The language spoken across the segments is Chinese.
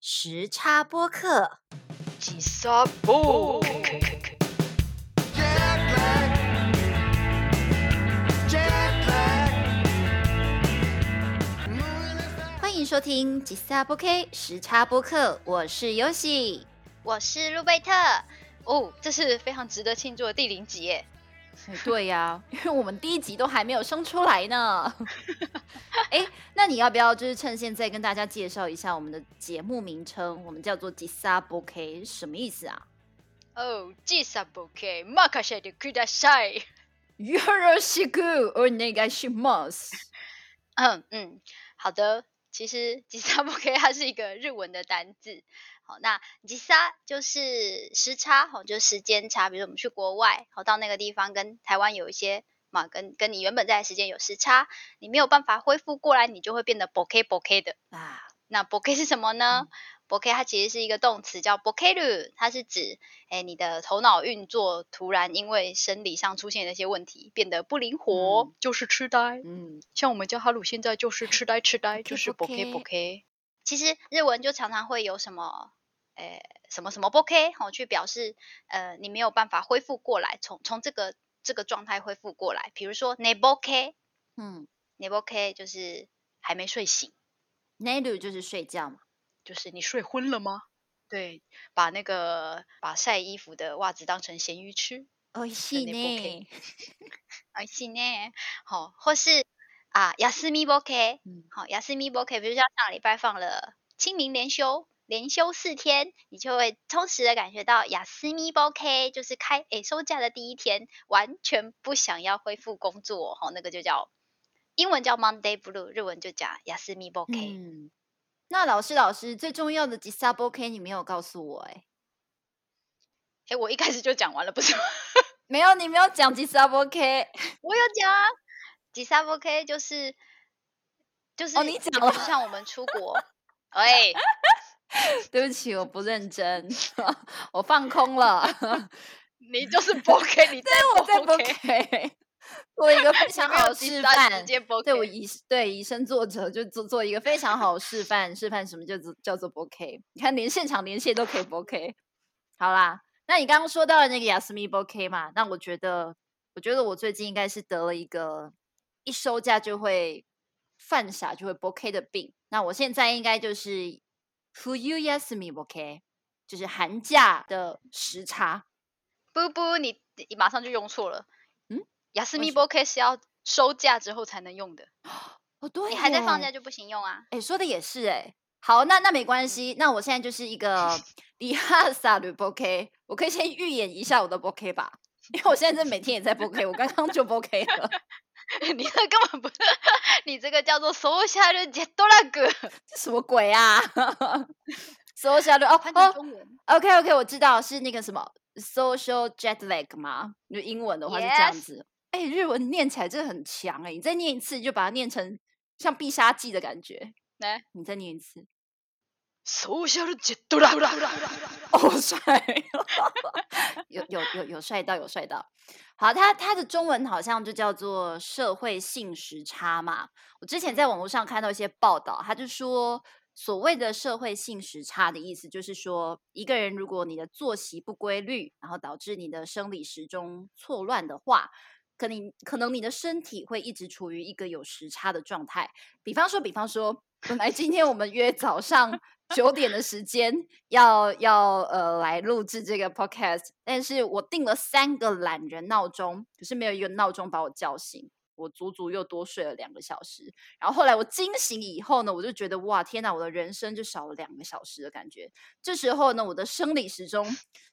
时差播客，吉萨布。欢迎收听吉萨播 K 时差播客，我是游戏。我是路贝特。哦，这是非常值得庆祝的第零集耶！哎对呀、因为我们第一集都还没有生出来呢。哎，那你要不要就是趁现在跟大家介绍一下我们的节目名称？我们叫做吉萨播 K，什么意思啊？哦，吉萨布 K，马卡西的库达塞。よろしくお願いします。嗯嗯，好的。 其实吉萨不 K 它是一个日文的单字。好，那吉萨就是时差，好，就是时间差。比如我们去国外，好到那个地方跟台湾有一些嘛，跟跟你原本在的时间有时差，你没有办法恢复过来，你就会变得不 o k 不 o k 的。啊，那不 o k 是什么呢嗯 b o k 它其实是一个动词，叫 b o k r u 它是指，哎，你的头脑运作突然因为生理上出现的一些问题，变得不灵活，嗯就是痴呆。嗯，像我们家哈鲁现在就是痴呆痴呆，就是 b o k bokeh b o k 其实日文就常常会有什么，诶，什么什么 b o k 好去表示，呃，你没有办法恢复过来，从从这个这个状态恢复过来。比如说 ne b o k 嗯 ne b o k 就是还没睡醒。n e d 就是睡觉嘛。就是你睡昏了吗？对，把那个把晒衣服的袜子当成咸鱼吃，哦，是呢。哦，是呢，好，或是啊，雅思咪 OK，嗯好，雅思咪 OK，比如像上礼拜放了清明连休，连休四天，你就会充实的感觉到雅思咪 OK，就是开诶收假的第一天，完全不想要恢复工作，好，那个就叫英文叫 Monday Blue，日文就讲雅思咪 OK。嗯，那老师老师最重要的吉萨波 K 你没有告诉我哎、诶，我一开始就讲完了，不是吗？没有，你没有讲吉萨波 K 我有讲啊，吉萨波 K 就是就是哦你讲就了像我们出国，哎，对不起，我不认真，我放空了，你就是波 K，你在我在波 K，K，做一个非 常好的示范对我以对以身作则，就做做一个非常好的示范，示范什么叫做叫做 b o K。你看，连现场连线都可以 b o K。好啦，那你刚刚说到的那个雅思密 b o K 嘛，那我觉得，我觉得我最近应该是得了一个一收假就会犯傻就会 b o K 的病。那我现在应该就是 Fu you yes me b o K，就是寒假的时差。不不，你你马上就用错了，嗯，雅思密波 K 是要收假之后才能用的，哦，对，你还在放假。就不行用啊。哎，说的也是哎。好，那那没关系，那我现在就是一个里哈萨的 b o K，我可以先预演一下我的 o K 吧，因为我现在这每天也在 o K，我刚刚就 o K 了，你这根本不是，你这个叫做 social jet lag，这什么鬼啊？social 哦翻成哦中文。，OK OK，我知道是那个什么 social jet lag 吗？就英文的话是这样子。哎，日文念起来真的很强哎，你再念一次就把它念成像必杀技的感觉。来你再念一次。，social jet lag，哦，帅，有有有有帅到，有帅到。好，它它的中文好像就叫做社会性时差嘛。我之前在网络上看到一些报道，他就说，所谓的社会性时差的意思，就是说一个人如果你的作息不规律，然后导致你的生理时钟错乱的话，可能可能你的身体会一直处于一个有时差的状态。比方说，比方说，本来今天我们约早上九点的时间要要呃来录制这个 podcast，但是我定了三个懒人闹钟，可是没有一个闹钟把我叫醒。我足足又多睡了两个小时，然后后来我惊醒以后呢，我就觉得哇天哪，我的人生就少了两个小时的感觉。这时候呢，我的生理时钟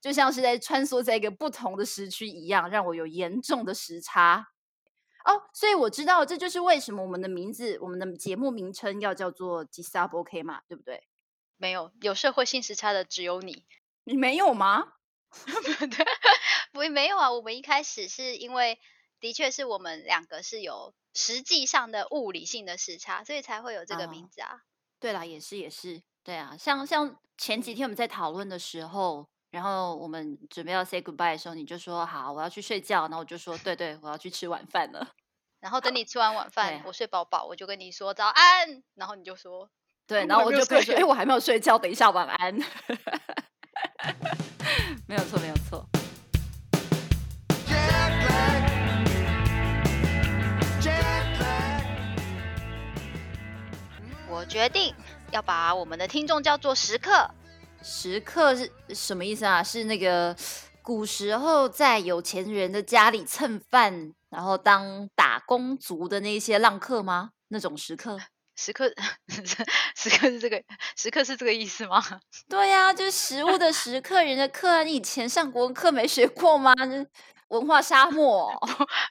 就像是在穿梭在一个不同的时区一样，让我有严重的时差。哦，所以我知道这就是为什么我们的名字，我们的节目名称要叫做 “Disabok” 嘛，对不对？没有有社会性时差的只有你。你没有吗？不，没有啊。我们一开始是因为的确是我们两个是有实际上的物理性的时差，所以才会有这个名啊字啊。对啦，也是也是，对啊，像像前几天我们在讨论的时候，然后我们准备要 say goodbye 的时候，你就说好，我要去睡觉，然后我就说对对，我要去吃晚饭了。然后等你吃完晚饭，对我睡饱饱，我就跟你说早安，然后你就说对，然后我就跟你说，哎，我还没有睡觉，等一下晚安。没有错，没有我决定要把我们的听众叫做食客。食客是什么意思啊？是那个 古时候在有钱人的家里蹭饭，然后当打工族的那些浪客吗？那种食客？食客，食客是这个，食客是这个意思吗？对呀，就是食物的食客，人的客。你以前上国文课没学过吗？文化沙漠？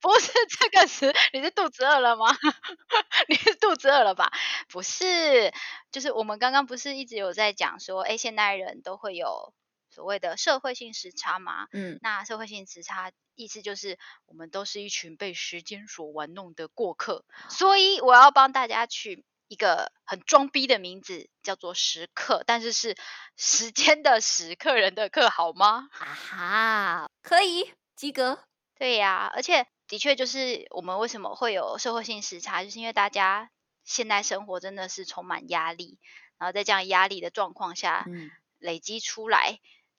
不是这个词，你是肚子饿了吗？你是肚子饿了吧？不是，就是我们刚刚不是一直有在讲说，哎，现代人都会有所谓的社会性时差嘛？嗯，那社会性时差意思就是我们都是一群被时间所玩弄的过客，所以我要帮大家取一个很装逼的名字，叫做时刻，但是是时间的时，客人的客，好吗？啊哈，可以。及格，对呀，而且的确就是我们为什么会有社会性时差，就是因为大家现代生活真的是充满压力，然后在这样压力的状况下，嗯，累积出来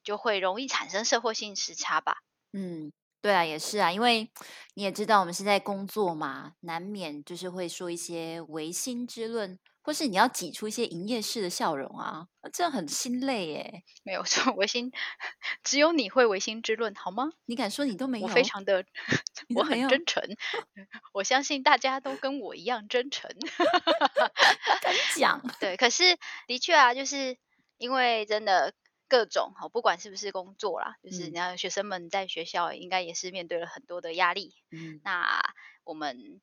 就会容易产生社会性时差吧。嗯，对啊，也是啊，因为你也知道我们是在工作嘛，难免就是会说一些违心之论。或是你要挤出一些营业式的笑容啊，这样很心累耶。没有 说违心，只有你会违心之论，好吗？你敢说你都没有？我非常的，我很真诚。我相信大家都跟我一样真诚。敢讲？对，可是的确啊，就是因为真的各种哈，不管是不是工作啦，就是你看学生们在学校应该也是面对了很多的压力。嗯，那我们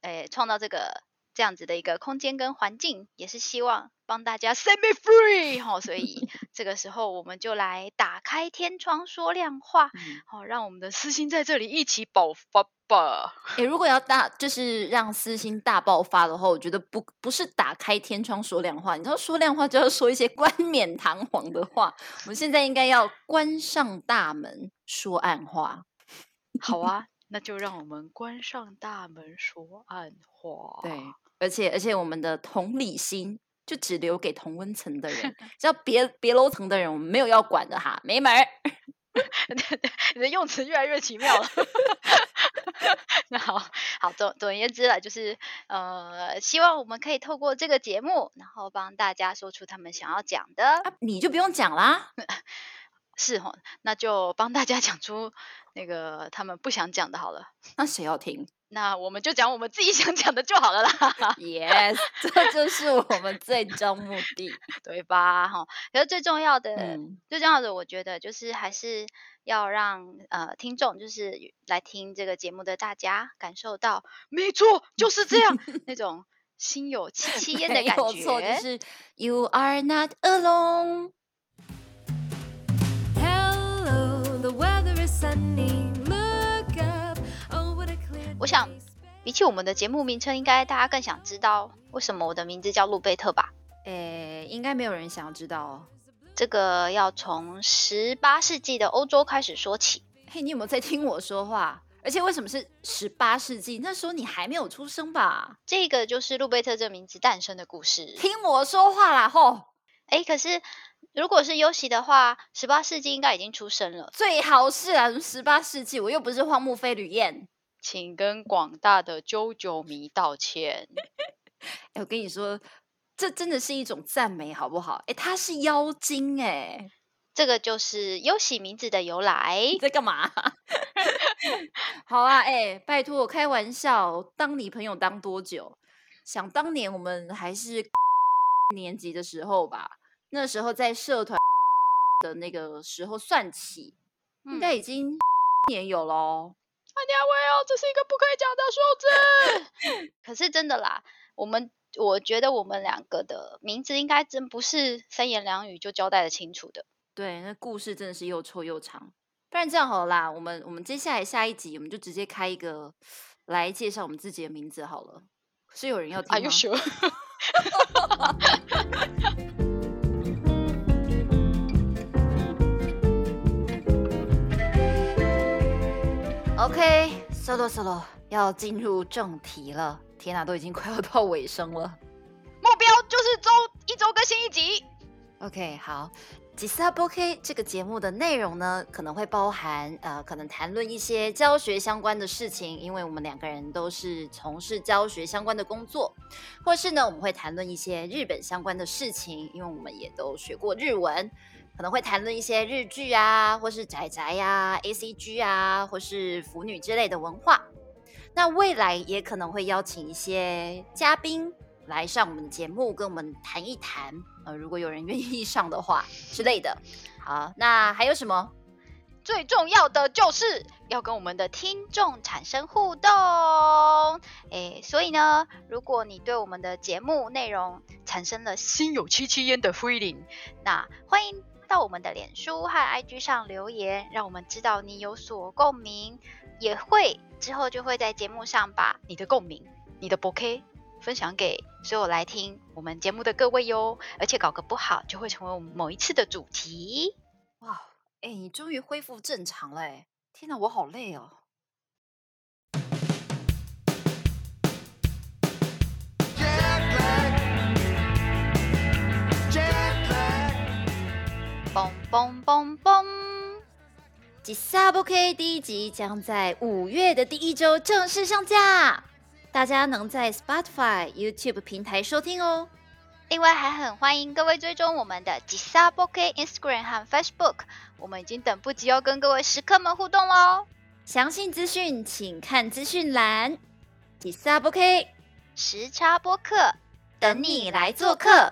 诶创造这个。这样子的一个空间跟环境，也是希望帮大家 set me free 哈，所以 这个时候我们就来打开天窗说亮话，好，让我们的私心在这里一起爆发吧。诶，如果要大，就是让私心大爆发的话，我觉得不不是打开天窗说亮话，你知道说亮话就要说一些冠冕堂皇的话，我们现在应该要关上大门说暗话。好啊，那就让我们关上大门说暗话。对。而且而且，我们的同理心就只留给同温层的人，只要别别楼层的人，我们没有要管的哈，没门儿。你的用词越来越奇妙了。那好好总总而言之了，就是呃，希望我们可以透过这个节目，然后帮大家说出他们想要讲的。你就不用讲啦，是哈，那就帮大家 讲出那个他们不想讲的好了。那谁要听？那我们就讲我们自己想讲的就好了啦。Yes，这就是我们最终目的，对吧？哈，可是最重要的，最重要的，我觉得就是还是要让呃听众，就是来听这个节目的大家感受到，没错，就是这样 那种心有戚戚焉的感觉。没错，就是 You are not alone。我想，比起我们的节目名称，应该大家更想知道为什么我的名字叫路贝特吧？诶，应该没有人想要知道哦。这个要从十八世纪的欧洲开始说起。嘿，你有没有在听我说话？而且为什么是十八世纪？那时候你还没有出生吧？这个就是路贝特这名字诞生的故事。听我说话啦，吼！哎，可是如果是优喜的话，十八世纪应该已经出生了。最好是啊，十八世纪我又不是荒木飞吕彦。请跟广大的啾啾迷道歉。哎，我跟你说，这真的是一种赞美，好不好？哎，他是妖精，哎，这个就是优喜名字的由来。在干嘛？好啊，哎，拜托，开玩笑。当你朋友当多久？想当年我们还是 年级的时候吧，那时候在社团的那个时候算起，应该已经年有喽。你阿威哦，这是一个不可以讲的数字。可是真的啦，我们我觉得我们两个的名字应该真不是三言两语就交代的清楚的。对，那故事真的是又臭又长。不然这样好了啦，我们我们接下来下一集我们就直接开一个 来介绍我们自己的名字好了。是有人要听吗？Are you sure？OK，Solo，Solo，要进入正题了。天哪，都已经快要到尾声了。目标就是周一周更新一集。OK，好。吉萨波 K 这个节目的内容呢，可能会包含呃，可能谈论一些教学相关的事情，因为我们两个人都是从事教学相关的工作，或是呢，我们会谈论一些日本相关的事情，因为我们也都学过日文，可能会谈论一些日剧啊，或是宅宅呀、A C G 啊，或是腐女之类的文化。那未来也可能会邀请一些嘉宾。来上我们的节目，跟我们谈一谈，呃，如果有人愿意上的话之类的。好，那还有什么？最重要的就是要跟我们的听众产生互动。诶，所以呢，如果你对我们的节目内容产生了心有戚戚焉的 feeling，那欢迎到我们的脸书和 IG 上留言，让我们知道你有所共鸣。也会之后就会在节目上把你的共鸣、你的 BOK。分享给所有来听我们节目的各位哟，而且搞个不好就会成为我们某一次的主题。哇，哎，你终于恢复正常了！哎，天哪，我好累哦。嘣嘣嘣嘣！吉萨布 K 第一集将在五月的第一周正式上架。大家能在 Spotify、YouTube 平台收听哦。另外，还很欢迎各位追踪我们的吉萨波 K Instagram 和 Facebook，我们已经等不及要跟各位食客们互动喽。详细资讯请看资讯栏。吉萨波 K 时差播客，等你来做客。